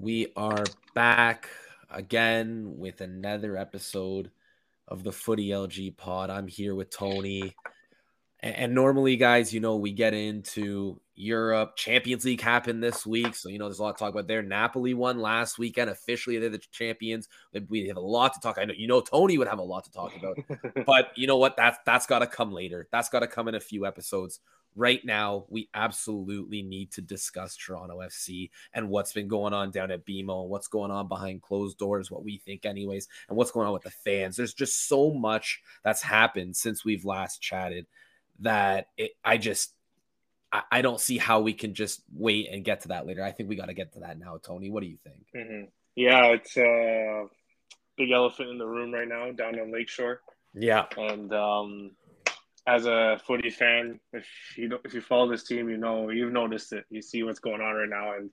We are back again with another episode of the Footy LG pod. I'm here with Tony. And, normally, guys, you know, we get into Europe. Champions League happened this week. So, you know, there's a lot to talk about there. Napoli won last weekend. Officially, they're the champions. We have a lot to talk. I know, you know, Tony would have a lot to talk about. but you know what? That's that's gotta come later. That's gotta come in a few episodes. Right now, we absolutely need to discuss Toronto FC and what's been going on down at BMO, what's going on behind closed doors, what we think, anyways, and what's going on with the fans. There's just so much that's happened since we've last chatted that it, I just I, I, don't see how we can just wait and get to that later. I think we got to get to that now, Tony. What do you think? Mm-hmm. Yeah, it's a big elephant in the room right now down on Lakeshore. Yeah, and um, as a footy fan, if you if you follow this team, you know you've noticed it. You see what's going on right now, and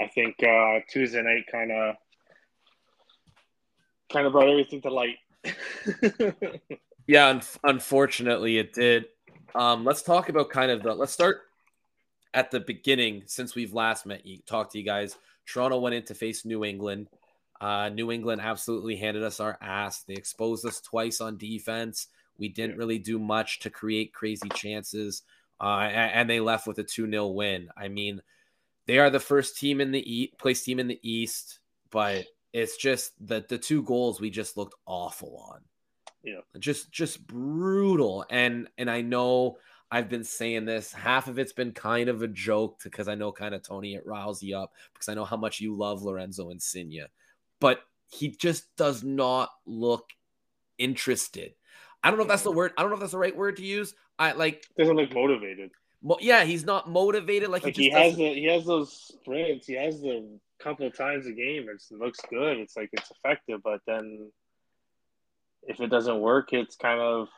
I think uh, Tuesday night kind of kind of brought everything to light. yeah, un- unfortunately, it did. Um, let's talk about kind of the. Let's start at the beginning since we've last met you, talked to you guys. Toronto went in to face New England. Uh, New England absolutely handed us our ass. They exposed us twice on defense. We didn't really do much to create crazy chances, uh, and, they left with a 2 0 win. I mean, they are the first team in the e- place team in the East, but it's just that the two goals we just looked awful on. Yeah. Just just brutal. And and I know I've been saying this. Half of it's been kind of a joke because I know kind of Tony it riles you up because I know how much you love Lorenzo Insigne. But he just does not look interested. I don't know if that's the word. I don't know if that's the right word to use. I like doesn't look motivated. Mo- yeah, he's not motivated. Like, like he, he has the he has those sprints. He has the couple times a game. It's, it looks good. It's like it's effective, but then if it doesn't work, it's kind of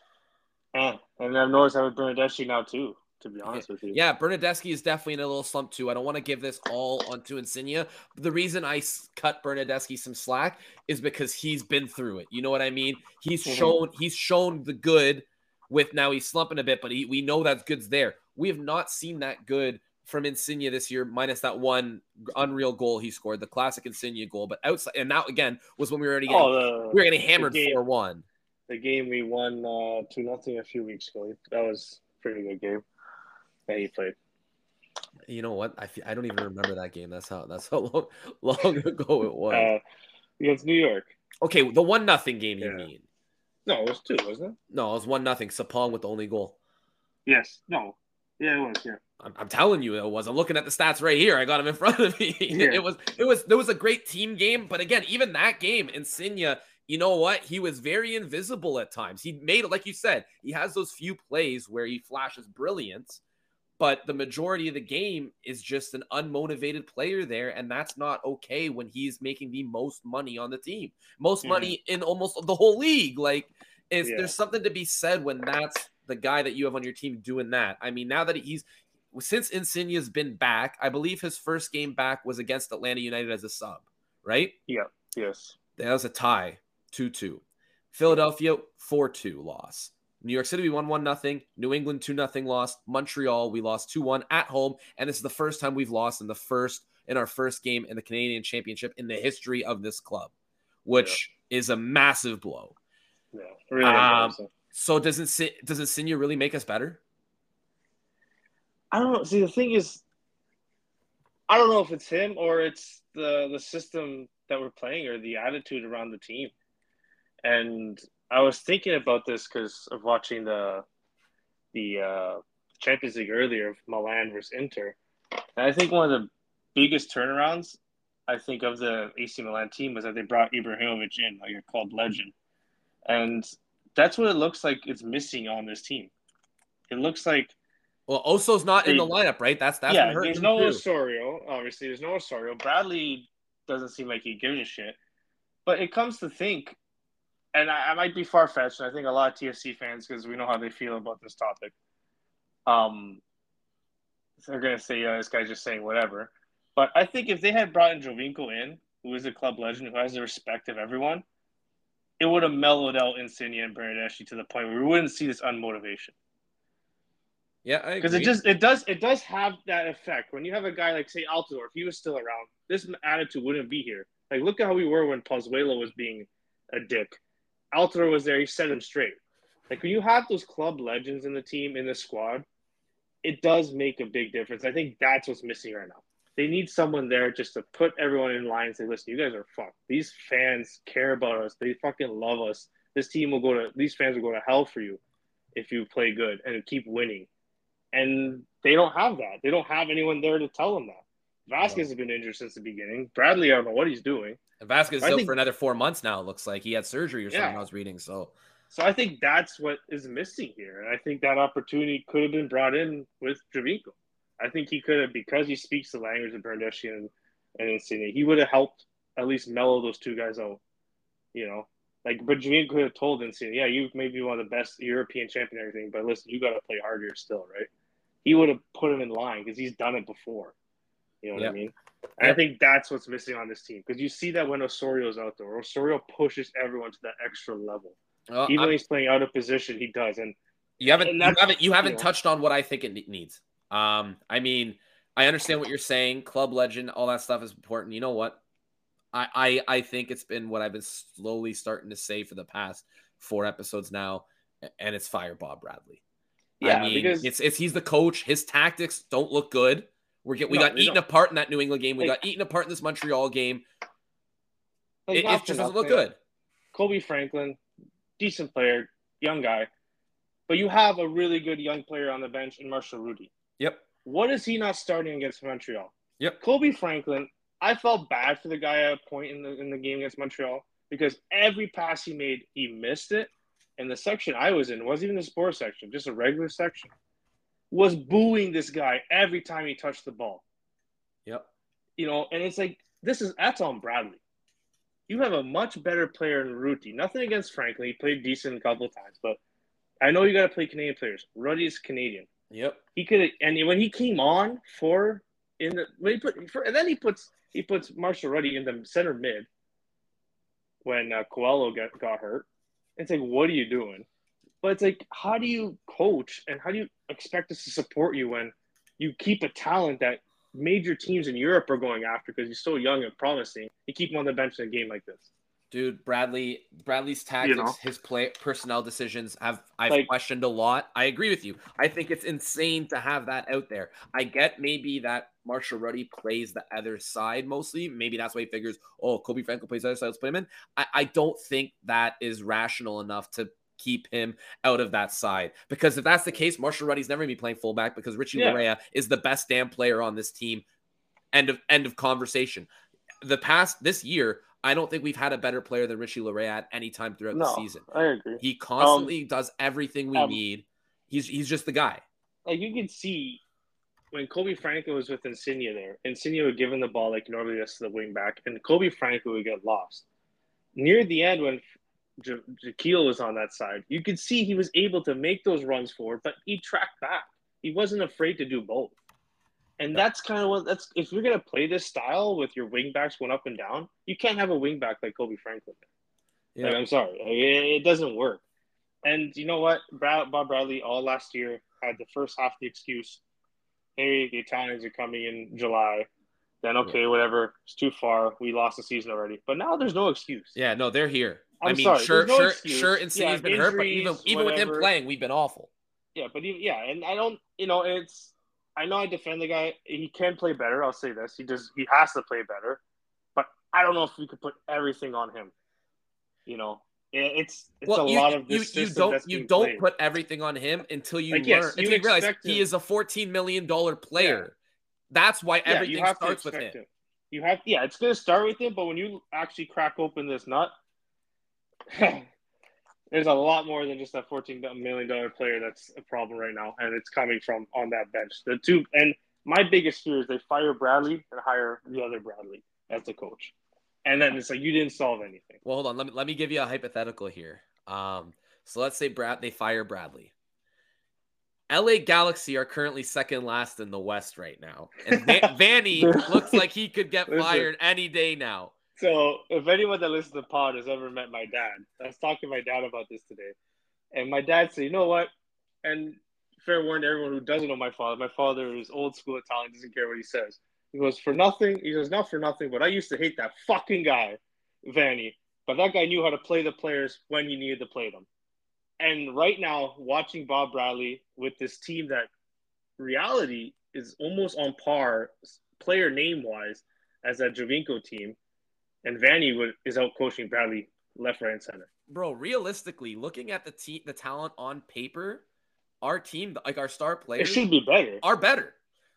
eh. And I've noticed that with Bernardeschi now too. To be honest with you, yeah, Bernardeschi is definitely in a little slump too. I don't want to give this all onto Insigne. The reason I cut Bernardeschi some slack is because he's been through it. You know what I mean? He's mm-hmm. shown he's shown the good. With now he's slumping a bit, but he, we know that good's there. We have not seen that good from Insigne this year, minus that one unreal goal he scored, the classic Insigne goal. But outside, and now again was when we were already getting, oh, the, we were getting hammered four one. The game we won uh, two nothing a few weeks ago. That was pretty good game that he played. You know what? I I don't even remember that game. That's how that's how long long ago it was. Uh, against New York. Okay, the one nothing game you yeah. mean? No, it was two, wasn't it? No, it was one nothing. Sapong with the only goal. Yes. No. Yeah, it was. Yeah. I'm, I'm, telling you, it was. I'm looking at the stats right here. I got them in front of me. Yeah. It was. It was. There was a great team game, but again, even that game, Insigne, you know what? He was very invisible at times. He made it, like you said, he has those few plays where he flashes brilliance, but the majority of the game is just an unmotivated player there, and that's not okay when he's making the most money on the team, most yeah. money in almost the whole league. Like, is yeah. there's something to be said when that's the guy that you have on your team doing that. I mean, now that he's since Insigne's been back, I believe his first game back was against Atlanta United as a sub, right? Yeah. Yes. That was a tie, 2 2. Philadelphia, 4 2 loss. New York City, we won 1 nothing. New England, 2 nothing lost. Montreal, we lost 2 1 at home. And this is the first time we've lost in the first in our first game in the Canadian Championship in the history of this club, which yeah. is a massive blow. Yeah, really um, so does it does Insigne really make us better? I don't know. See, the thing is, I don't know if it's him or it's the the system that we're playing or the attitude around the team. And I was thinking about this because of watching the the uh, Champions League earlier of Milan versus Inter. And I think one of the biggest turnarounds I think of the AC Milan team was that they brought Ibrahimovic in, like a club legend. And that's what it looks like it's missing on this team. It looks like well, Oso's not they, in the lineup, right? That's that's yeah. There's no too. Osorio, obviously. There's no Osorio. Bradley doesn't seem like he gives a shit. But it comes to think, and I, I might be far fetched. I think a lot of TFC fans, because we know how they feel about this topic, um, they're gonna say, "Yeah, this guy's just saying whatever." But I think if they had brought in Giovinco in, who is a club legend, who has the respect of everyone, it would have mellowed out Insigne and Bernardeschi to the point where we wouldn't see this unmotivation. Yeah, because it just it does it does have that effect when you have a guy like say Altidore, if he was still around, this attitude wouldn't be here. Like look at how we were when Pozuelo was being a dick. Altidore was there, he set him straight. Like when you have those club legends in the team in the squad, it does make a big difference. I think that's what's missing right now. They need someone there just to put everyone in line and say, listen, you guys are fucked. These fans care about us. They fucking love us. This team will go to these fans will go to hell for you if you play good and keep winning. And they don't have that. They don't have anyone there to tell them that. Vasquez has been injured since the beginning. Bradley, I don't know what he's doing. And Vasquez is out for another four months now. It looks like he had surgery or something. Yeah. I was reading. So so I think that's what is missing here. And I think that opportunity could have been brought in with Giovinco. I think he could have, because he speaks the language of Bernardeschi and Insigne, he would have helped at least mellow those two guys out. You know, like, but Giovinco could have told Insigne, yeah, you may be one of the best European champion and everything, but listen, you got to play harder still, right? He would have put him in line because he's done it before. You know what I mean? I think that's what's missing on this team because you see that when Osorio's out there, Osorio pushes everyone to that extra level. Even when he's playing out of position, he does. And you haven't and you haven't you haven't you know. touched on what I think it needs. Um, I mean, I understand what you're saying. Club legend, all that stuff is important. You know what? I, I I think it's been what I've been slowly starting to say for the past four episodes now, and it's fire Bob Bradley. Yeah, I mean, because it's it's he's the coach. His tactics don't look good. We're get, we no, got eaten don't. apart in that New England game. We like, got eaten apart in this Montreal game. Like, it, it just doesn't look good. Kobe Franklin, decent player, young guy, but you have a really good young player on the bench in Marshall Rutty. Yep. What is he not starting against Montreal? Yep. Kobe Franklin, I felt bad for the guy at a point in the in the game against Montreal because every pass he made, he missed it. And the section I was in wasn't even the sports section, just a regular section, was booing this guy every time he touched the ball. Yep. You know, and it's like this is that's on Bradley you have a much better player in Rutty. Nothing against Franklin. He played decent a couple of times, but I know you got to play Canadian players. Rutty is Canadian. Yep. He could, and when he came on for in the when he put for, and then he puts he puts Marshall Rutty in the center mid when uh, Coello got got hurt. It's like, what are you doing? But it's like, how do you coach and how do you expect us to support you when you keep a talent that major teams in Europe are going after because he's so young and promising. You keep him on the bench in a game like this. Dude, Bradley, Bradley's tactics, you know? his play, personnel decisions have I've like, questioned a lot. I agree with you. I think it's insane to have that out there. I get maybe that Marshall Rutty plays the other side mostly. Maybe that's why he figures, oh, Kobe Franco plays the other side. Let's put him in. I, I don't think that is rational enough to keep him out of that side. Because if that's the case, Marshall Rutty's never going to be playing fullback because Richie yeah. Laryea is the best damn player on this team. End of end of conversation. The past this year, I don't think we've had a better player than Richie Laryea at any time throughout no, the season. I agree. He constantly um, does everything we um, need. He's he's just the guy. Like you can see when Kobe Franco was with Insigne there, Insigne would give him the ball like normally does to the wing back, and Kobe Franco would get lost. Near the end, when J- Jahkeele was on that side. You could see he was able to make those runs forward, but he tracked back. He wasn't afraid to do both. And that's kind of what that's if you're gonna play this style with your wingbacks going up and down, you can't have a wingback like Kobe Franklin. Yeah. Like, I'm sorry, it, it, doesn't work. And you know what, Brad, Bob Bradley all last year had the first half the excuse, "Hey, the Italians are coming in July." Then okay, yeah. whatever, it's too far. We lost the season already. But now there's no excuse. Yeah, no, they're here. I'm i mean, sorry, sure, no sure, excuse. sure. And yeah, been hurt, but even even whatever. with him playing, we've been awful. Yeah, but even, yeah, and I don't, you know, it's. I know I defend the guy. He can play better. I'll say this. He does. He has to play better. But I don't know if we could put everything on him. You know, it's it's well, a you, lot of this you, you don't you don't played. put everything on him until you like, learn yes, until you, realize him. he is a fourteen million dollar player. Yeah. That's why everything yeah, starts with him. him. You have yeah, it's gonna start with him, but when you actually crack open this nut, there's a lot more than just that $14 million player that's a problem right now, and it's coming from on that bench. The two and my biggest fear is they fire Bradley and hire the other Bradley as the coach, and then it's like you didn't solve anything. Well, hold on. Let me let me give you a hypothetical here. Um, so let's say Brad they fire Bradley. LA Galaxy are currently second last in the West right now, and Vanney looks like he could get fired any day now. So, if anyone that listens to the pod has ever met my dad, I was talking to my dad about this today, and my dad said, "You know what?" And fair warning to everyone who doesn't know my father. My father is old school Italian, doesn't care what he says. He goes for nothing. He goes not for nothing, but I used to hate that fucking guy, Vanney. But that guy knew how to play the players when you needed to play them. And right now, watching Bob Bradley with this team that reality is almost on par, player name wise, as that Giovinco team, and Vanney would, is out coaching Bradley left, right, and center. Bro, realistically, looking at the te- the talent on paper, our team, like our star players, it should be better. Are better.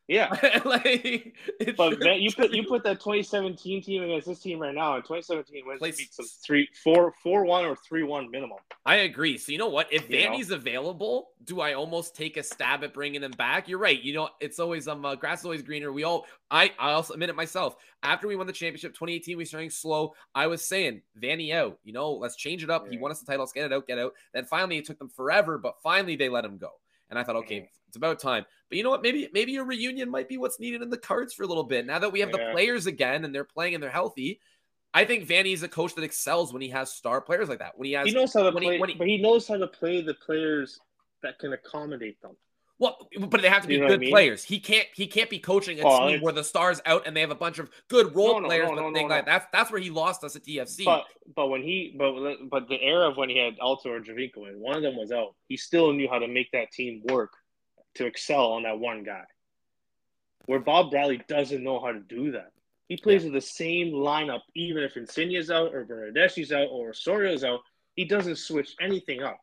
Yeah, like, but man, you put you put that 2017 team against this team right now, and 2017 wins Place, three, four, four one or three one minimum. I agree. So you know what? If you know? available, do I almost take a stab at bringing him back? You're right. You know, it's always um uh, grass is always greener. We all I I also admit it myself. After we won the championship 2018, we starting slow. I was saying Vanney out. You know, let's change it up. Yeah. He won us the title. Let's get it out, get out. Then finally, it took them forever, but finally they let him go. And I thought, okay, it's about time. But you know what? Maybe maybe a reunion might be what's needed in the cards for a little bit. Now that we have yeah. the players again and they're playing and they're healthy, I think Vanney is a coach that excels when he has star players like that. When he has, he knows how to play, he, he, but he knows how to play the players that can accommodate them. Well, but they have to be you know good I mean? players. He can't he can't be coaching a oh, team where the stars out and they have a bunch of good role no, no, players. No, no, like that's that's where he lost us at TFC. But but when he but but the era of when he had Alto or Giovinco and one of them was out, he still knew how to make that team work to excel on that one guy. Where Bob Bradley doesn't know how to do that. He plays yeah. with the same lineup, even if Insigne's out or Bernardeschi's out or Osorio's out. He doesn't switch anything up.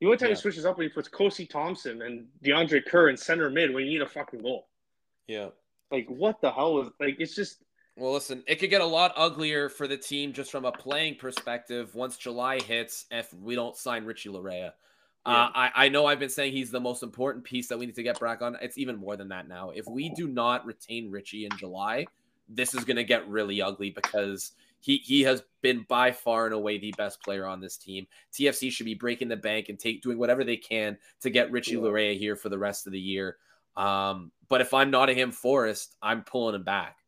The only time yeah. he switches up when he puts Kosi Thompson and DeAndre Kerr in center mid when you need a fucking goal. Yeah. Like what the hell is like it's just well, listen, it could get a lot uglier for the team just from a playing perspective once July hits if we don't sign Richie Laryea. Uh, yeah. Uh, I, I know I've been saying he's the most important piece that we need to get back on. It's even more than that now. If we do not retain Richie in July, this is going to get really ugly because he he has been by far and away the best player on this team. TFC should be breaking the bank and take doing whatever they can to get Richie yeah. Laryea here for the rest of the year. Um, but if I'm not him, Forest, I'm pulling him back.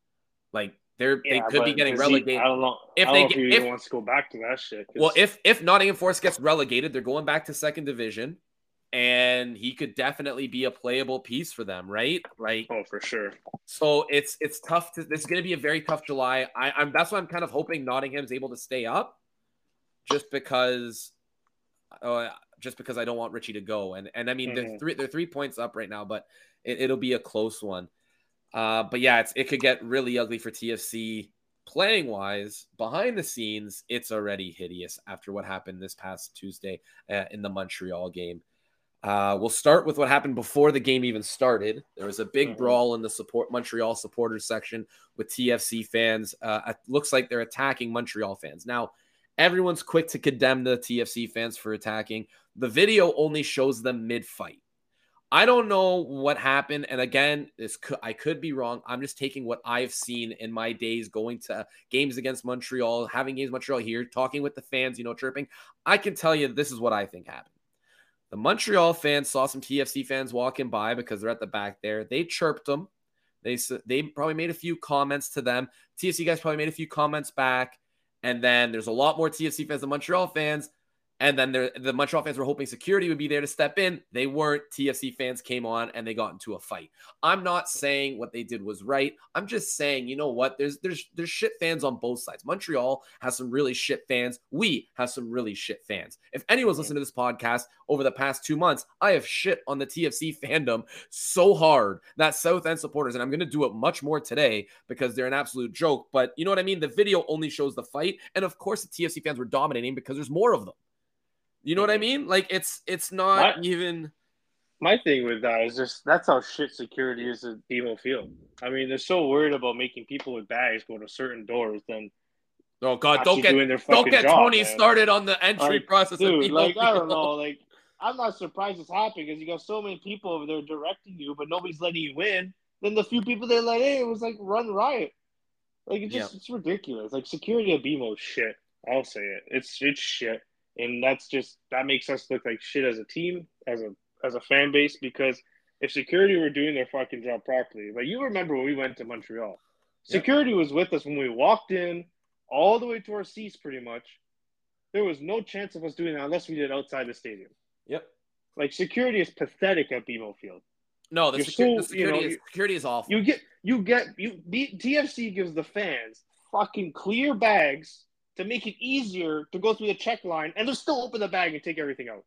Like they're yeah, they could be getting relegated. He, I don't know if they get, if, wants to go back to that shit. Well, if if Nottingham Forest gets relegated, they're going back to second division, and he could definitely be a playable piece for them, right? Right. Oh, for sure. So it's it's tough to. This is going to be a very tough July. I, I'm that's why I'm kind of hoping Nottingham's able to stay up, just because. Uh, just because I don't want Richie to go, and and I mean mm-hmm. they're three they're three points up right now, but it, it'll be a close one. Uh, but yeah, it's, it could get really ugly for TFC playing wise. Behind the scenes, it's already hideous after what happened this past Tuesday uh, in the Montreal game. Uh, we'll start with what happened before the game even started. There was a big mm-hmm. brawl in the support Montreal supporters section with TFC fans. Uh, it looks like they're attacking Montreal fans. Now, everyone's quick to condemn the TFC fans for attacking. The video only shows them mid fight. I don't know what happened, and again, this could, I could be wrong. I'm just taking what I've seen in my days going to games against Montreal, having games Montreal here, talking with the fans, you know, chirping. I can tell you this is what I think happened. The Montreal fans saw some TFC fans walking by because they're at the back there. They chirped them. They they probably made a few comments to them. TFC guys probably made a few comments back, and then there's a lot more TFC fans than Montreal fans and then the Montreal fans were hoping security would be there to step in. They weren't. TFC fans came on and they got into a fight. I'm not saying what they did was right. I'm just saying, you know what? There's there's there's shit fans on both sides. Montreal has some really shit fans. We have some really shit fans. If anyone's listened to this podcast over the past two months, I have shit on the TFC fandom so hard that South End supporters, and I'm going to do it much more today because they're an absolute joke. But you know what I mean? The video only shows the fight, and of course the TFC fans were dominating because there's more of them. You know what I mean? Like it's it's not my, even. My thing with that is just that's how shit security is at BMO Field. I mean, they're so worried about making people with bags go to certain doors than. Oh God! Don't get don't get job, Tony man. started on the entry like, process. Dude, like I don't know, like I'm not surprised it's happening because you got so many people over there directing you, but nobody's letting you in. Then the few people they let in, it was like run riot. Like it just yeah. it's ridiculous. Like security at BMO shit. I'll say it. It's it's shit and that's just that makes us look like shit as a team, as a as a fan base. Because if security were doing their fucking job properly, like you remember when we went to Montreal, security yep. was with us when we walked in, all the way to our seats, pretty much. There was no chance of us doing that unless we did outside the stadium. Yep. Like security is pathetic at BMO Field. No, the, secu- so- the security, you know, is, security is awful. You get you get you the TFC gives the fans fucking clear bags to make it easier to go through the check line, and they'll still open the bag and take everything out.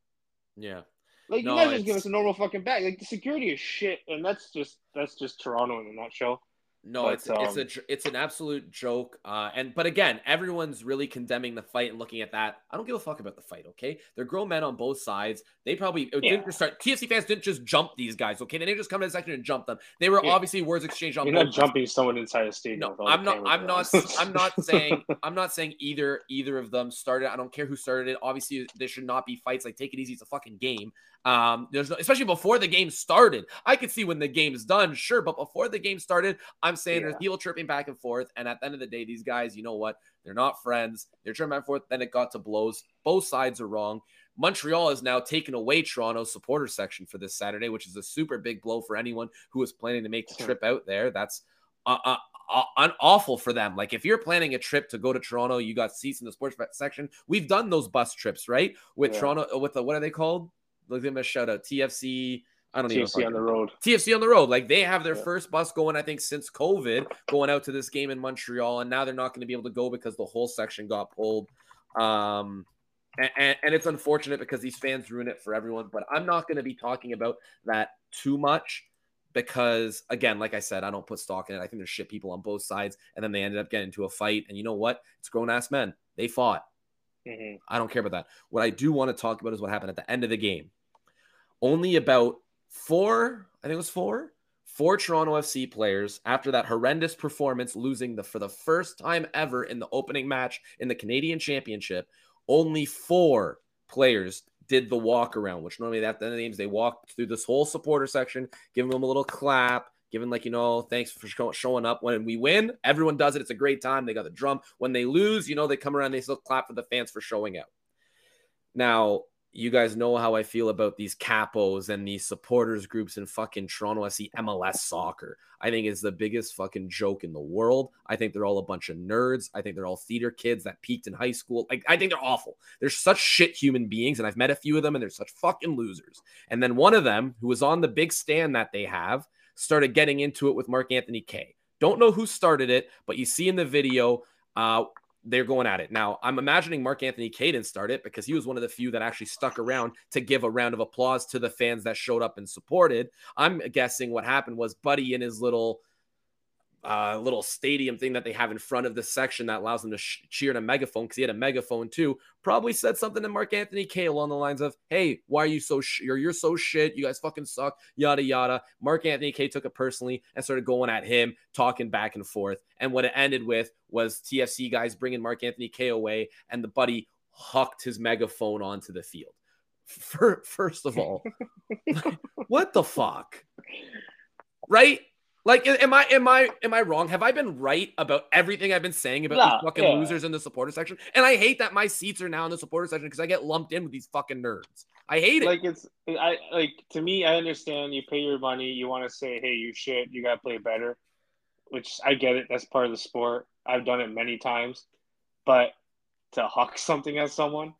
yeah. Like No, you guys just give us a normal fucking bag. Like the security is shit, and that's just that's just Toronto in a nutshell. No, But, it's it's a um, it's an absolute joke. Uh, and but again, everyone's really condemning the fight and looking at that. I don't give a fuck about the fight. Okay, they're grown men on both sides. They probably Yeah. didn't just start. TFC fans didn't just jump these guys. Okay, they didn't just come to the section and jump them. They were Yeah. obviously words exchanged on You're not jumping someone inside a stadium. No, with all the I'm not. I'm not. I'm not saying. I'm not saying either. Either of them started. I don't care who started it. Obviously, there should not be fights. Like, take it easy. It's a fucking game. Um, there's no, especially before the game started. I could see when the game's done, sure, but before the game started, I'm saying there's people chirping back and forth. And at the end of the day, these guys, you know what? They're not friends. They're chirping back and forth. Then it got to blows. Both sides are wrong. Montreal has now taken away Toronto's supporter section for this Saturday, which is a super big blow for anyone who is planning to make the trip out there. That's uh, uh, uh, un- awful for them. Like if you're planning a trip to go to Toronto, you got seats in the sports section. We've done those bus trips, right? With Yeah. Toronto, with the what are they called? Look them a shout out. TFC. I don't even TFC on the road. TFC on the road. Like they have their Yeah. first bus going, I think, since COVID, going out to this game in Montreal, and now they're not going to be able to go because the whole section got pulled. Um, and, and, it's unfortunate because these fans ruin it for everyone. But I'm not going to be talking about that too much because, again, like I said, I don't put stock in it. I think there's shit people on both sides, and then they ended up getting into a fight. And you know what? It's grown ass men. They fought. hmm I don't care about that. What I do want to talk about is what happened at the end of the game. Only about four, I think it was four, four Toronto FC players after that horrendous performance, losing the for the first time ever in the opening match in the Canadian Championship. Only four players did the walk around, which normally at the of they walk through this whole supporter section, giving them a little clap, giving like you know thanks for showing up. When we win, everyone does it. It's a great time. They got the drum. When they lose, you know they come around, they still clap for the fans for showing out. Now, you guys know how I feel about these capos and these supporters groups in fucking Toronto FC MLS soccer. I think it's the biggest fucking joke in the world. I think they're all a bunch of nerds. I think they're all theater kids that peaked in high school. Like, I think they're awful. They're such shit human beings, and I've met a few of them, and they're such fucking losers. And then one of them, who was on the big stand that they have, started getting into it with Mark Anthony Kaye. Don't know who started it, but you see in the video, uh, they're going at it. Now, I'm imagining Mark Anthony Caden start it because he was one of the few that actually stuck around to give a round of applause to the fans that showed up and supported. I'm guessing what happened was Buddy in his little uh, little stadium thing that they have in front of the section that allows them to sh- cheer in a megaphone because he had a megaphone too. Probably said something to Mark Anthony Kaye along the lines of, "Hey, why are you so sh- you're you're so shit? You guys fucking suck." Yada yada. Mark Anthony Kaye took it personally and started going at him, talking back and forth. And what it ended with was TFC guys bringing Mark Anthony Kaye away, and the buddy hucked his megaphone onto the field. First of all, what the fuck? Right? Like, am I am I am I wrong? Have I been right about everything I've been saying about Nah, these fucking yeah. losers in the supporter section? And I hate that my seats are now in the supporter section because I get lumped in with these fucking nerds. I hate it. Like it's I like to me. I understand you pay your money. You want to say, "Hey, you shit. You got to play better," which I get it. That's part of the sport. I've done it many times, but to huck something at someone,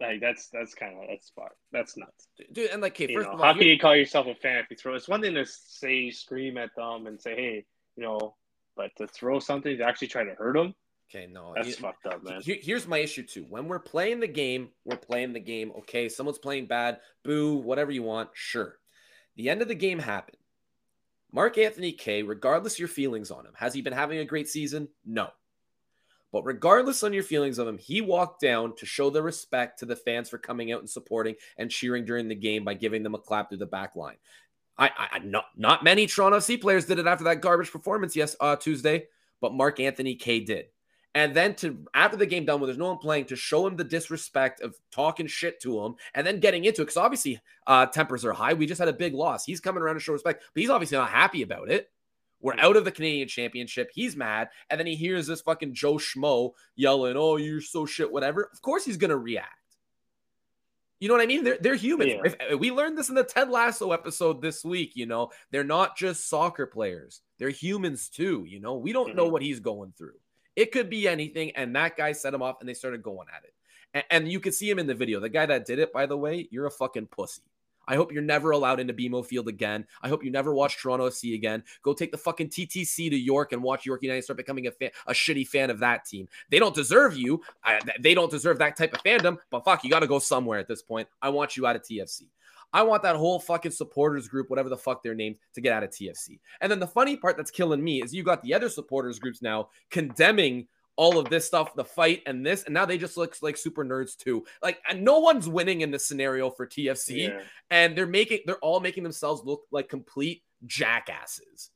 like that's that's kind of that's far. That's nuts. Dude, and like, okay, You first know, of all, how can you call yourself a fan if you throw? It's one thing to say, scream at them, and say, "Hey, you know," but to throw something to actually try to hurt them, okay, no, that's you- fucked up, man. Here's my issue too. When we're playing the game, we're playing the game. Okay, someone's playing bad, boo, whatever you want, sure. The end of the game happened. Mark Anthony Kaye, regardless of your feelings on him, has he been having a great season? No. But regardless on your feelings of him, he walked down to show the respect to the fans for coming out and supporting and cheering during the game by giving them a clap through the back line. I, I not not many Toronto FC players did it after that garbage performance yes uh, Tuesday, but Mark Anthony Kaye did. And then to after the game done, when there's no one playing, to show him the disrespect of talking shit to him and then getting into it because obviously uh, tempers are high. We just had a big loss. He's coming around to show respect, but he's obviously not happy about it. We're out of the Canadian Championship. He's mad, and then he hears this fucking Joe Schmo yelling, "Oh, you're so shit," whatever. Of course, he's gonna react. You know what I mean? They're they're humans. Yeah. If, if we learned this in the Ted Lasso episode this week. You know, they're not just soccer players; they're humans too. You know, we don't know Mhm. what he's going through. It could be anything, and that guy set him off, and they started going at it. And, and you could see him in the video. The guy that did it, by the way, you're a fucking pussy. I hope you're never allowed into BMO Field again. I hope you never watch Toronto FC again. Go take the fucking TTC to York and watch York United start becoming a fan, a shitty fan of that team. They don't deserve you. I, they don't deserve that type of fandom. But fuck, you got to go somewhere at this point. I want you out of TFC. I want that whole fucking supporters group, whatever the fuck they're named, to get out of TFC. And then the funny part that's killing me is you got the other supporters groups now condemning all of this stuff, the fight and this, and now they just look like super nerds too. Like and no one's winning in this scenario for TFC, yeah. and they're making they're all making themselves look like complete jackasses.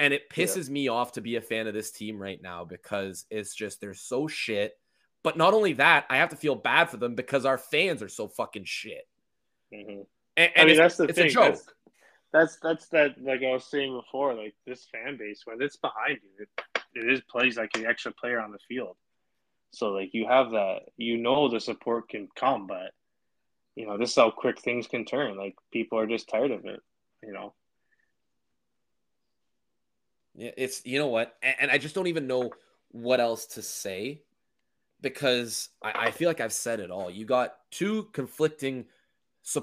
And it pisses yeah. me off to be a fan of this team right now because it's just they're so shit. But not only that, I have to feel bad for them because our fans are so fucking shit. Mm-hmm. And, and I mean, that's the it's thing. a joke. That's, that's, that's that like I was saying before. Like this fan base, when it's behind you, it, it is plays like an extra player on the field. So like you have that, you know, the support can come, but you know this is how quick things can turn. Like people are just tired of it. You know. Yeah, it's you know what, and, and I just don't even know what else to say because I, I feel like I've said it all. You got two conflicting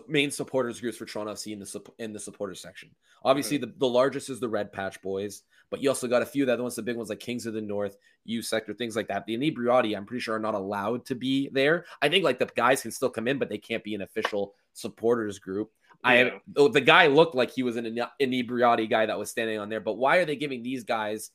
main supporters groups for Toronto FC in the in the supporters section. Obviously, mm-hmm. the, the largest is the Red Patch Boys, but you also got a few of the other ones, the big ones like Kings of the North, U Sector, things like that. The Inebriati, I'm pretty sure, are not allowed to be there. I think like the guys can still come in, but they can't be an official supporters group. Yeah. I oh, the guy looked like he was an Inebriati guy that was standing on there, but why are they giving these guys?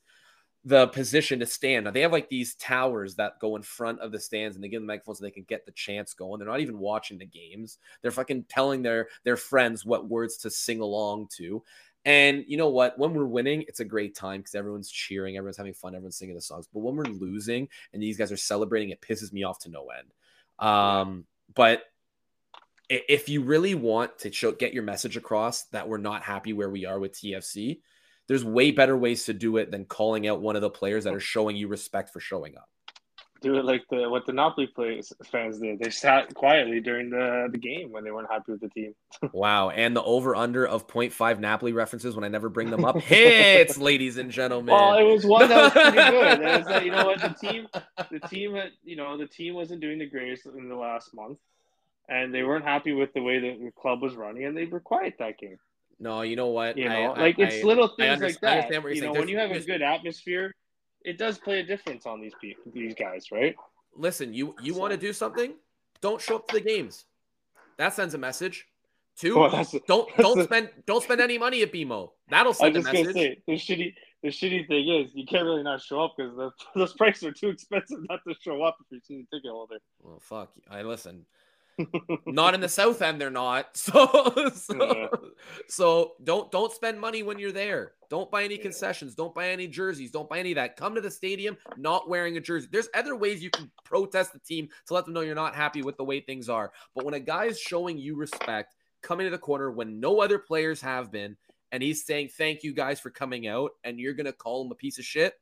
The position to stand. Now, they have like these towers that go in front of the stands and they give them microphones so they can get the chance going. They're not even watching the games. They're fucking telling their their friends what words to sing along to. And you know what? When we're winning, it's a great time because everyone's cheering, everyone's having fun, everyone's singing the songs. But when we're losing and these guys are celebrating, it pisses me off to no end. Um, but if you really want to show, get your message across that we're not happy where we are with TFC, there's way better ways to do it than calling out one of the players that oh. are showing you respect for showing up. Do it like the what the Napoli players fans did. They sat quietly during the, the game when they weren't happy with the team. wow. And the over under of 0.5 Napoli references when I never bring them up hits, ladies and gentlemen. Well, it was one that was pretty good. It was you know what, the team the team you know, the team wasn't doing the greatest in the last month. And they weren't happy with the way that the club was running and they were quiet that game. No, you know what? You know, I, like I, it's I, little things like that. you saying. know, when you have a good atmosphere, it does play a difference on these people, these guys, right? Listen, you you so. want to do something? Don't show up to the games. That sends a message. Two, well, don't don't spend don't spend any money at BMO. That'll send a message. Say, the shitty the shitty thing is you can't really not show up because those prices are too expensive not to show up if you're seeing ticket holder. Well, fuck. I listen not in the south end they're not. So so, yeah. so, don't don't spend money when you're there. Don't buy any concessions. Don't buy any jerseys. Don't buy any of that. Come to the stadium not wearing a jersey. There's other ways you can protest the team to let them know you're not happy with the way things are. But when a guy is showing you respect coming to the corner when no other players have been and he's saying thank you guys for coming out and you're gonna call him a piece of shit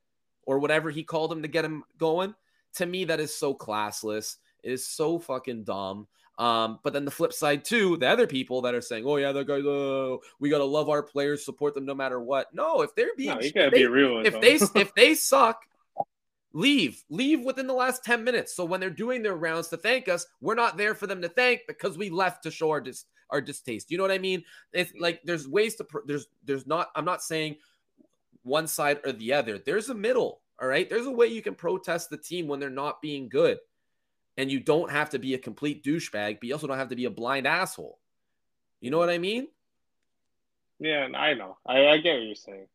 or whatever he called him to get him going to me that is so classless. It is so fucking dumb um, but then the flip side too, the other people that are saying, "Oh yeah, that guy, oh, we gotta love our players, support them no matter what." No, if they're being, no, you gotta be real. If they if they suck, leave, leave within the last ten minutes. So when they're doing their rounds to thank us, we're not there for them to thank because we left to show our dis our distaste. You know what I mean? It's like there's ways to there's there's not. I'm not saying one side or the other. There's a middle. All right. There's a way you can protest the team when they're not being good. And you don't have to be a complete douchebag, but you also don't have to be a blind asshole. You know what I mean? Yeah, I know. I, I get what you're saying.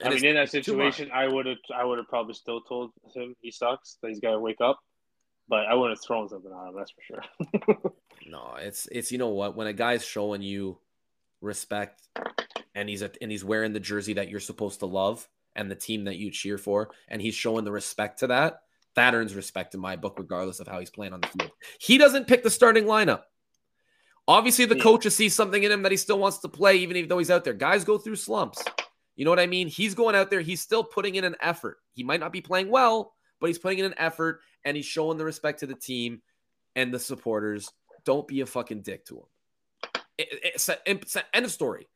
And I mean, in that situation, I would have, I would have probably still told him he sucks. That he's got to wake up. But I wouldn't have thrown something on him. That's for sure. no, it's it's you know what when a guy's showing you respect, and he's a, and he's wearing the jersey that you're supposed to love and the team that you cheer for, and he's showing the respect to that that earns respect in my book, regardless of how he's playing on the field. He doesn't pick the starting lineup. Obviously, the yeah. coaches see something in him that he still wants to play, even though he's out there. Guys go through slumps. You know what I mean? He's going out there. He's still putting in an effort. He might not be playing well, but he's putting in an effort and he's showing the respect to the team and the supporters. Don't be a fucking dick to him. It's, it's, end of story.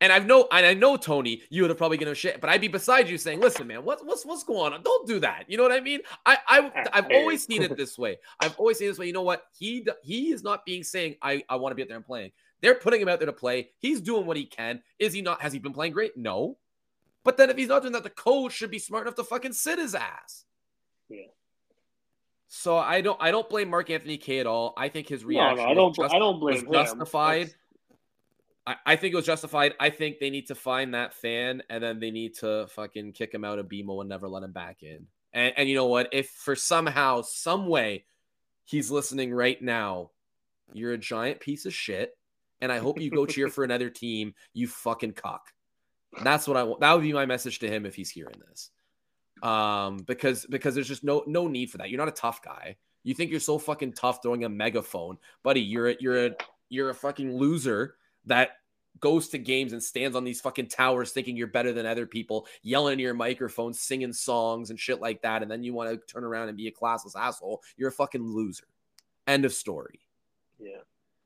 And I know, and I know, Tony, you would have probably given a shit, but I'd be beside you saying, "Listen, man, what's what's what's going on? Don't do that." You know what I mean? I I I've always seen it this way. I've always seen this way. You know what? He he is not being saying, "I I want to be out there and playing." They're putting him out there to play. He's doing what he can. Is he not? Has he been playing great? No. But then if he's not doing that, the coach should be smart enough to fucking sit his ass. Yeah. So I don't I don't blame Mark Anthony Kaye at all. I think his reaction no, no, I don't. Just, I don't blame him. Justified. I, I think it was justified. I think they need to find that fan and then they need to fucking kick him out of BMO and never let him back in. And, and you know what? If for somehow, some way, he's listening right now, you're a giant piece of shit. And I hope you go cheer for another team, you fucking cock. That's what I want. That would be my message to him if he's hearing this. Um, because because there's just no no need for that. You're not a tough guy. You think you're so fucking tough throwing a megaphone, buddy. You're a, you're a you're a fucking loser that goes to games and stands on these fucking towers thinking you're better than other people, yelling into your microphone, singing songs and shit like that, and then you want to turn around and be a classless asshole. You're a fucking loser. End of story. Yeah.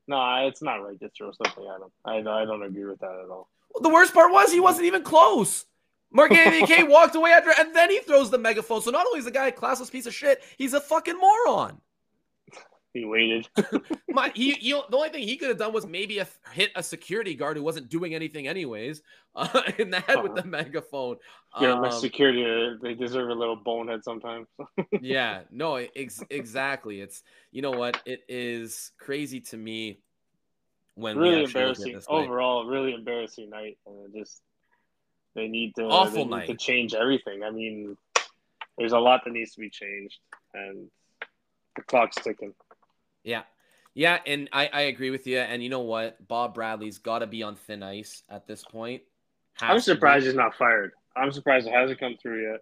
No, it's not right to throw something. I I don't agree with that at all. The worst part was he wasn't even close. Mark Anthony Kaye walked away after, and then he throws the megaphone. So not only is the guy a classless piece of shit, he's a fucking moron. He waited. My, he, he, the only thing he could have done was maybe a, hit a security guard who wasn't doing anything anyways uh, in the head uh-huh. with the megaphone. Yeah, um, my security, they deserve a little bonehead sometimes. yeah, no, ex- exactly. It's you know what? It is crazy to me when really embarrassing overall, really embarrassing night, and just they need to awful need night to change everything. I mean, there's a lot that needs to be changed, and the clock's ticking. Yeah. Yeah, and I, I agree with you. And you know what? Bob Bradley's got to be on thin ice at this point. Has I'm surprised he's not fired. I'm surprised it hasn't come through yet.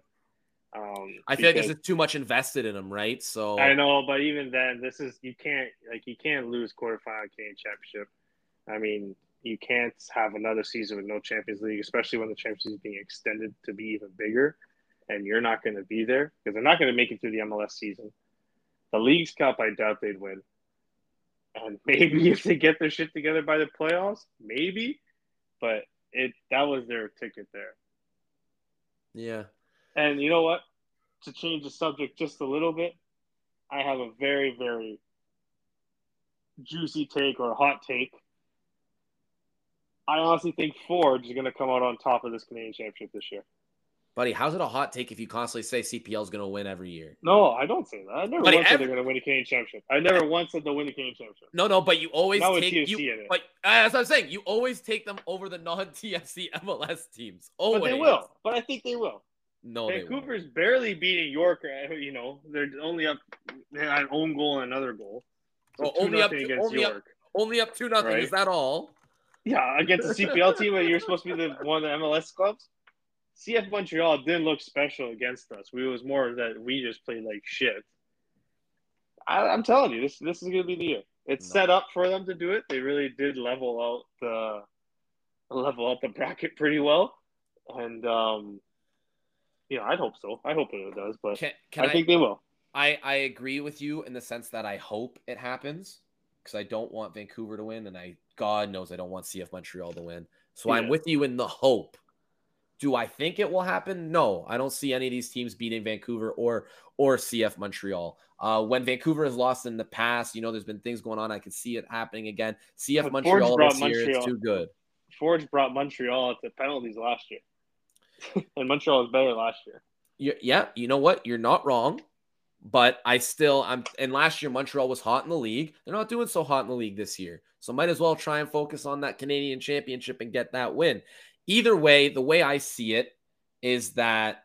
Um, I feel like this is too much invested in him, right? So I know, but even then, this is you can't like you can't lose quarterfinal Canadian championship. I mean, you can't have another season with no Champions League, especially when the Champions League is being extended to be even bigger, and you're not going to be there because they're not going to make it through the MLS season. The Leagues Cup, I doubt they'd win. And maybe if they get their shit together by the playoffs, maybe. But it that was their ticket there. Yeah. And you know what? To change the subject just a little bit, I have a very, very juicy take or hot take. I honestly think Forge is going to come out on top of this Canadian Championship this year. Buddy, how's it a hot take if you constantly say CPL is going to win every year? No, I don't say that. I never Buddy, once every... said they're going to win a Canadian championship. I never once said they'll win a Canadian championship. No, no, but you always take you. But as I'm saying, you always take them over the non-TFC MLS teams. Always. But they will. But I think they will. No, Vancouver's barely beating York. Uh, you know, they're only up. They had an own goal and another goal. So well, only up, to, only York, up, only up two nothing. Right? Is that all? Yeah, against the CPL team, and you're supposed to be the one of the MLS clubs. CF Montreal didn't look special against us. We was more that we just played like shit. I, am telling you, this this is gonna be the year. It's no. set up for them to do it. They really did level out the level out the bracket pretty well, and um, yeah, I'd hope so. I hope it does, but can, can I, I think they will. I I agree with you in the sense that I hope it happens because I don't want Vancouver to win, and I God knows I don't want CF Montreal to win. So yeah. I'm with you in the hope do I think it will happen? No, I don't see any of these teams beating Vancouver or or CF Montreal. Uh, when Vancouver has lost in the past, you know, there's been things going on. I can see it happening again. CF but Montreal this Montreal. year, it's too good. Forge brought Montreal to penalties last year, and Montreal was better last year. yeah, you know what? You're not wrong, but I still I'm. And last year Montreal was hot in the league. They're not doing so hot in the league this year, so might as well try and focus on that Canadian Championship and get that win either way, the way I see it is that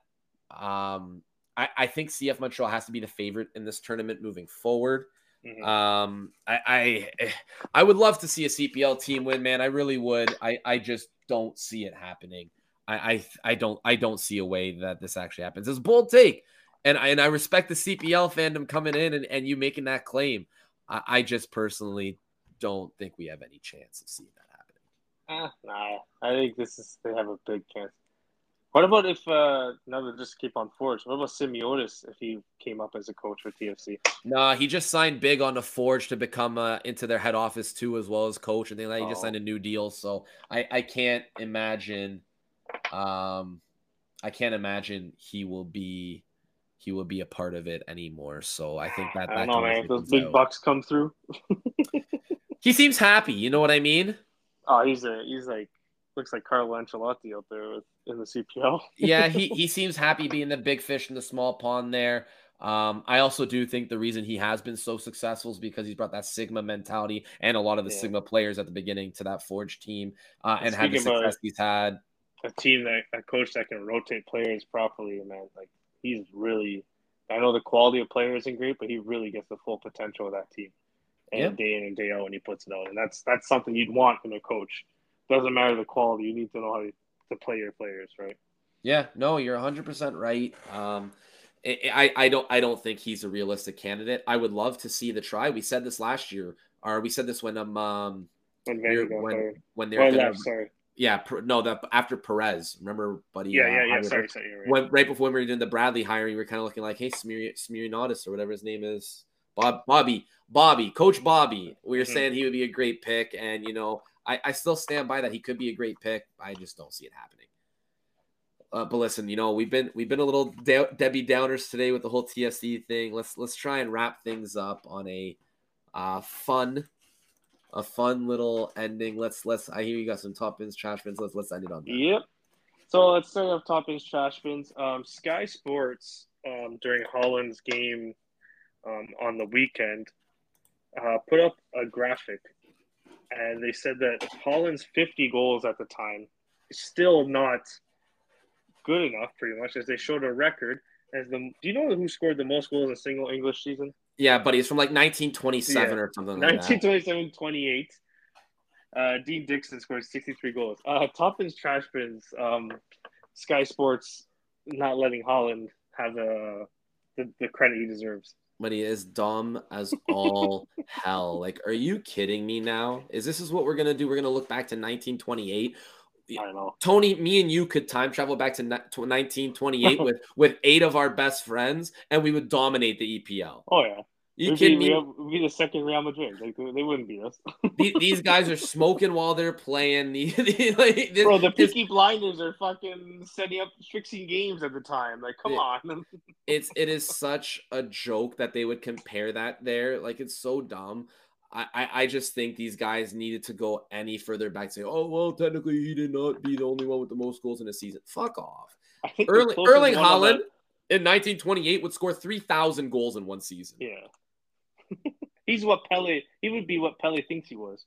um, I, I, think CF Montreal has to be the favorite in this tournament moving forward. Mm-hmm. Um, I, I, I would love to see a CPL team win, man. I really would. I I just don't see it happening. I I, I don't I don't see a way that this actually happens. It's a bold take, and I, and I respect the CPL fandom coming in and, and you making that claim. I, I just personally don't think we have any chance of seeing that. Eh, nah, I think this is they have a big chance. What about if uh now to just keep on Forge? What about Smyrniotis if he came up as a coach for TFC? Nah, he just signed big on the Forge to become uh, into their head office too, as well as coach, and then he just oh. signed a new deal. So I I can't imagine, um, I can't imagine he will be he will be a part of it anymore. So I think that I don't know, man. If those big out. bucks come through. he seems happy. You know what I mean? Oh, he's a he's like looks like Carlo Ancelotti out there with, in the CPL. yeah, he he seems happy being the big fish in the small pond there. Um, I also do think the reason he has been so successful is because he's brought that Sigma mentality and a lot of the yeah. Sigma players at the beginning to that Forge team uh, and, had the success he's had. A team that a coach that can rotate players properly, man. Like he's really. I know the quality of players isn't great, but he really gets the full potential of that team, and yeah. day in and day out when he puts it out, and that's that's something you'd want in a coach. Doesn't matter the quality; you need to know how to, play your players, right? Yeah, no, you're 100 percent right. Um, I, I don't I don't think he's a realistic candidate. I would love to see the try. We said this last year, or we said this when um, um when when, when they're sorry. Yeah, no, that after Perez, remember, buddy? Yeah, uh, yeah, yeah. Sorry, sorry. Right. When, right before we were doing the Bradley hiring, we were kind of looking like, hey, Smyrniotis or whatever his name is, Bob, Bobby, Bobby, Coach Bobby. We were mm-hmm. saying he would be a great pick, and you know, I, I still stand by that he could be a great pick. I just don't see it happening. Uh, but listen, you know we've been we've been a little De- Debbie Downers today with the whole TFC thing. Let's let's try and wrap things up on a uh, fun, a fun little ending. Let's let's. I hear you got some top bins, trash bins. Let's let's end it on that. Yep. So let's start off top bins, trash bins. Um, Sky Sports um, during Haaland's game um, on the weekend uh, put up a graphic, and they said that Haaland's 50 goals at the time is still not good enough, pretty much, as they showed a record as the. Do you know who scored the most goals in a single English season? Yeah, buddy, it's from like 1927 yeah. or something like 1927, 28. Uh, Dean Dixon scored 63 goals. Uh, Toppins Trash Bins, um, Sky Sports not letting Holland have the, the, the credit he deserves. But he is dumb as all hell. Like, are you kidding me now? Is this is what we're gonna do? We're gonna look back to 1928 Tony, me and you could time travel back to 1928 with with eight of our best friends, and we would dominate the EPL. Oh yeah. You we'd kidding be, me? We'd be the second Real Madrid. Like they wouldn't beat us. These guys are smoking while they're playing. like, this, Bro, the Peaky this, Blinders are fucking setting up fixing games at the time. Like, come it, on. it's it is such a joke that they would compare that there. Like, it's so dumb. I, I just think these guys needed to go any further back. Say, oh well, technically he did not be the only one with the most goals in a season. Fuck off. Erling, Erling Haaland in 1928 would score 3,000 goals in one season. Yeah, he's what Pele. He would be what Pele thinks he was.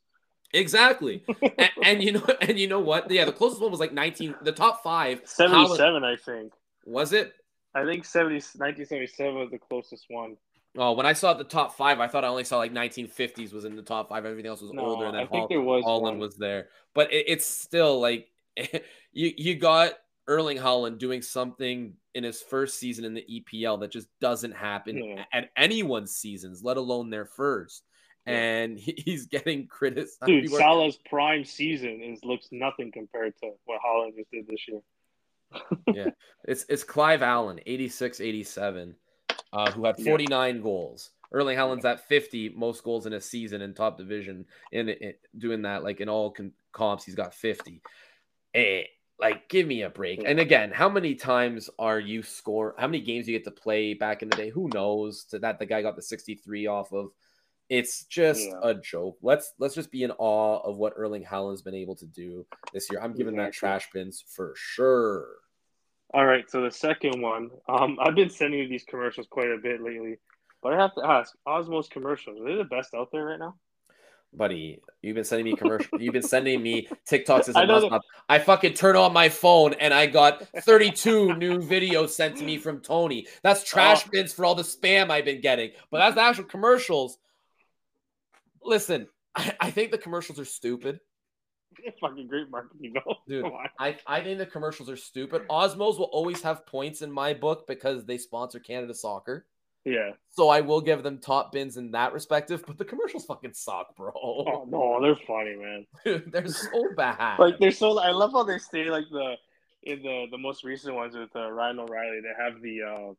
Exactly, and, and, you know, and you know what? Yeah, the closest one was like 19. The top five, 77, Haaland, I think. Was it? I think 70, 1977 was the closest one. Oh, when I saw the top five, I thought I only saw like 1950s was in the top five. Everything else was no, older, and then I think Hall- there was Haaland one. was there. But it, it's still like you you got Erling Haaland doing something in his first season in the EPL that just doesn't happen yeah. at anyone's seasons, let alone their first. Yeah. And he's getting criticized. Dude, Salah's prime season is looks nothing compared to what Haaland just did this year. yeah, it's it's Clive Allen, 86, 87 uh, who had 49 yeah. goals. Erling Haaland's at 50 most goals in a season in top division. In, in doing that, like in all con- comps, he's got 50. Hey, eh, like, give me a break. And again, how many times are you score? How many games you get to play back in the day? Who knows? To that the guy got the 63 off of. It's just yeah. a joke. Let's let's just be in awe of what Erling Haaland's been able to do this year. I'm giving exactly. that trash bins for sure. All right, so the second one, um, I've been sending you these commercials quite a bit lately, but I have to ask, Osmos commercials, are they the best out there right now? Buddy, you've been sending me commercials. you've been sending me TikToks as i fucking turn on my phone and I got 32 new videos sent to me from Tony. That's oh. trash oh. bins for all the spam I've been getting. But that's the actual commercials. Listen, I, I think the commercials are stupid. fucking great marketing, though. Dude, I, I think the commercials are stupid. Osmos will always have points in my book because they sponsor Canada Soccer. Yeah. So I will give them top bins in that respective, but the commercials fucking suck, bro. Oh no, they're funny, man. Dude, they're so bad. like they're so. I love how they stay like the in the the most recent ones with uh, Ryan O'Reilly. They have the uh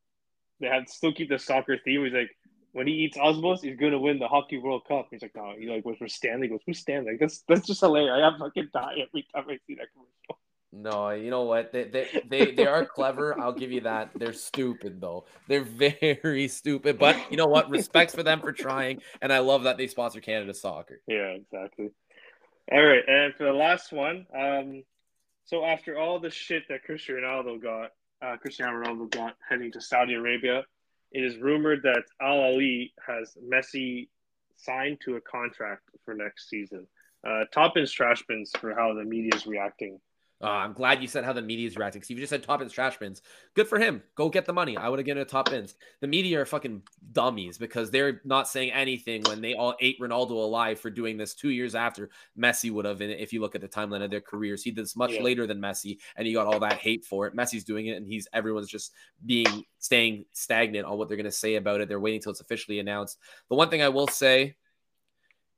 they have still keep the soccer theme. He's like, when he eats Osmos, he's gonna win the Hockey World Cup. He's like, no, he like was for Stanley. He goes, who's Stanley? That's that's just hilarious. I have fucking die every time I see that commercial. No, you know what? They they they, they are clever. I'll give you that. They're stupid though. They're very stupid. But you know what? Respects for them for trying, and I love that they sponsor Canada soccer. Yeah, exactly. All right, and for the last one, um, so after all the shit that Cristiano Ronaldo got, uh, Cristiano Ronaldo got heading to Saudi Arabia, it is rumored that Al Ali has Messi signed to a contract for next season. Uh, top bins, trash bins for how the media is reacting uh, I'm glad you said how the media is reacting. Because if you just said top bins, trash bins, good for him. Go get the money. I would have given it top bins. The media are fucking dummies because they're not saying anything when they all ate Ronaldo alive for doing this two years after Messi would have. And if you look at the timeline of their careers, he did this much yeah. later than Messi, and he got all that hate for it. Messi's doing it, and he's everyone's just being staying stagnant on what they're going to say about it. They're waiting until it's officially announced. The one thing I will say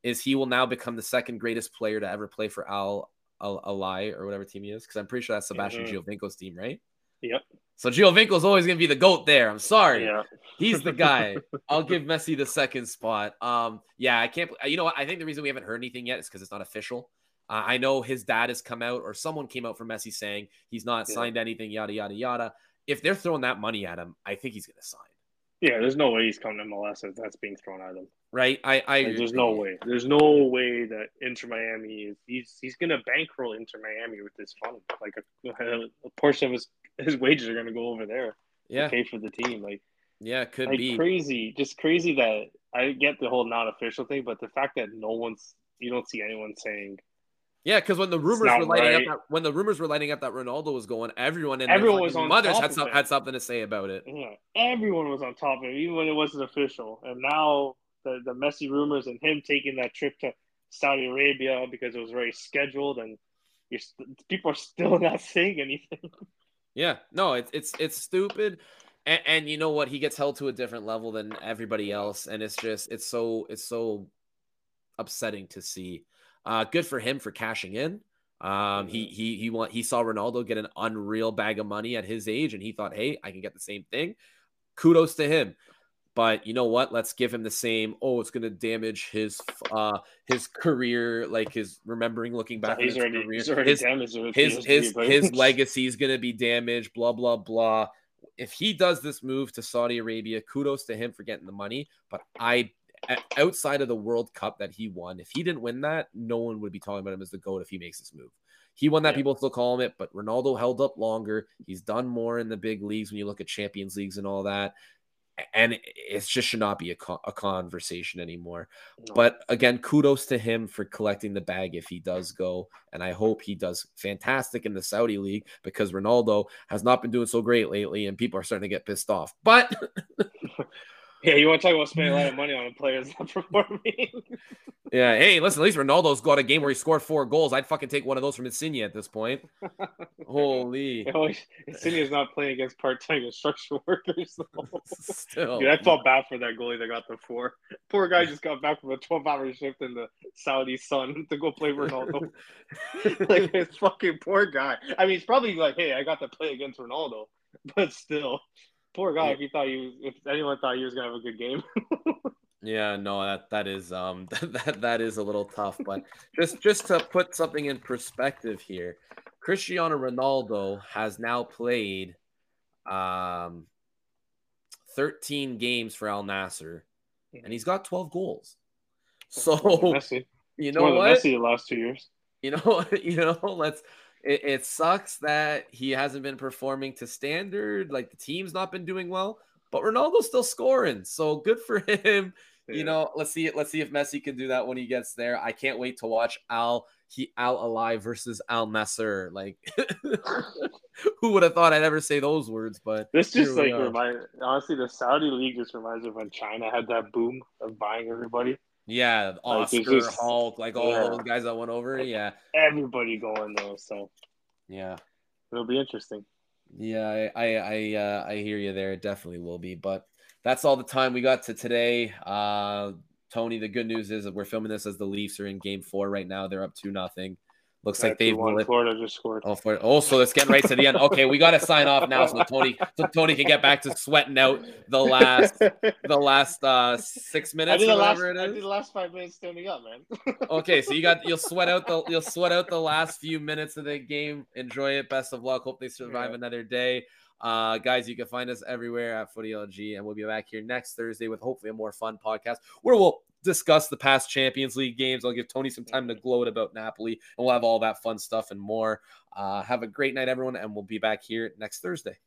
is he will now become the second greatest player to ever play for Al a, a lie or whatever team he is because I'm pretty sure that's Sebastian mm-hmm. Giovinco's team, right? Yep. So Giovinco's always gonna be the goat there. I'm sorry. Yeah. He's the guy. I'll give Messi the second spot. Um, yeah, I can't. You know what? I think the reason we haven't heard anything yet is because it's not official. Uh, I know his dad has come out or someone came out for Messi saying he's not yeah. signed anything. Yada yada yada. If they're throwing that money at him, I think he's gonna sign. Yeah, there's no way he's coming to MLS if that's being thrown at him. Right? I, I like, there's no way. There's no way that Inter Miami is he's he's gonna bankroll Inter Miami with this fund. Like a, a portion of his his wages are gonna go over there. Yeah, pay for the team. Like yeah, could like be crazy. Just crazy that I get the whole not official thing, but the fact that no one's you don't see anyone saying yeah, because when the rumors were lighting right. up, that, when the rumors were lighting up that Ronaldo was going, everyone in everyone was on mothers had, some, had something to say about it. Yeah, everyone was on top of it, even when it wasn't official. And now the the Messi rumors and him taking that trip to Saudi Arabia because it was very scheduled, and people are still not saying anything. Yeah, no, it's it's it's stupid. And, and you know what? He gets held to a different level than everybody else, and it's just it's so it's so upsetting to see. Uh, good for him for cashing in. Um, he he he want he saw Ronaldo get an unreal bag of money at his age, and he thought, hey, I can get the same thing. Kudos to him. But you know what? Let's give him the same. Oh, it's going to damage his uh his career, like his remembering looking back. He's his already. He's already his damaged his his, his legacy is going to be damaged. Blah blah blah. If he does this move to Saudi Arabia, kudos to him for getting the money. But I outside of the World Cup that he won, if he didn't win that, no one would be talking about him as the GOAT if he makes this move. He won that, yeah. people still call him it, but Ronaldo held up longer. He's done more in the big leagues when you look at Champions Leagues and all that. And it just should not be a, co- a conversation anymore. No. But again, kudos to him for collecting the bag if he does go. And I hope he does fantastic in the Saudi League because Ronaldo has not been doing so great lately and people are starting to get pissed off. But Yeah, you want to talk about spending a lot of money on a player that's not performing? yeah, hey, listen, at least Ronaldo's got a game where he scored four goals. I'd fucking take one of those from Insigne at this point. Holy. You know, Insigne's not playing against part-time construction workers. Still. Dude, I felt bad for that goalie that got the four. Poor guy just got back from a 12-hour shift in the Saudi sun to go play Ronaldo. like, this fucking poor guy. I mean, he's probably like, hey, I got to play against Ronaldo. But still. Poor guy. If he thought you, if anyone thought he was gonna have a good game. yeah, no, that that is um that that is a little tough. But just just to put something in perspective here, Cristiano Ronaldo has now played um 13 games for Al Nassr, and he's got 12 goals. So you know what? Messi the last two years. You know, you know, let's it, it sucks that he hasn't been performing to standard. Like the team's not been doing well, but Ronaldo's still scoring. So good for him. Yeah. You know, let's see Let's see if Messi can do that when he gets there. I can't wait to watch Al he Al Ahly versus Al Nassr. Like, who would have thought I'd ever say those words? But this just like remind honestly, the Saudi league just reminds me of when China had that boom of buying everybody. Yeah, Oscar, like just, Hulk, like all yeah. those guys that went over. Yeah, everybody going though. So yeah, it'll be interesting. Yeah, I I I, uh, I hear you there. It definitely will be. But that's all the time we got to today. Uh, Tony, the good news is that we're filming this as the Leafs are in Game Four right now. They're up two nothing. Looks like they've won. Florida just scored. Oh, for, oh, so it's getting right to the end. Okay, we got to sign off now, so Tony, so Tony can get back to sweating out the last, the last uh six minutes or whatever last, it is. I did the last five minutes standing up, man. okay, so you got you'll sweat out the you'll sweat out the last few minutes of the game. Enjoy it. Best of luck. Hope they survive yeah. another day. Uh, guys, you can find us everywhere at Footy LG, and we'll be back here next Thursday with hopefully a more fun podcast where we'll discuss the past Champions League games. I'll give Tony some time to gloat about Napoli, and we'll have all that fun stuff and more. Uh, have a great night, everyone, and we'll be back here next Thursday.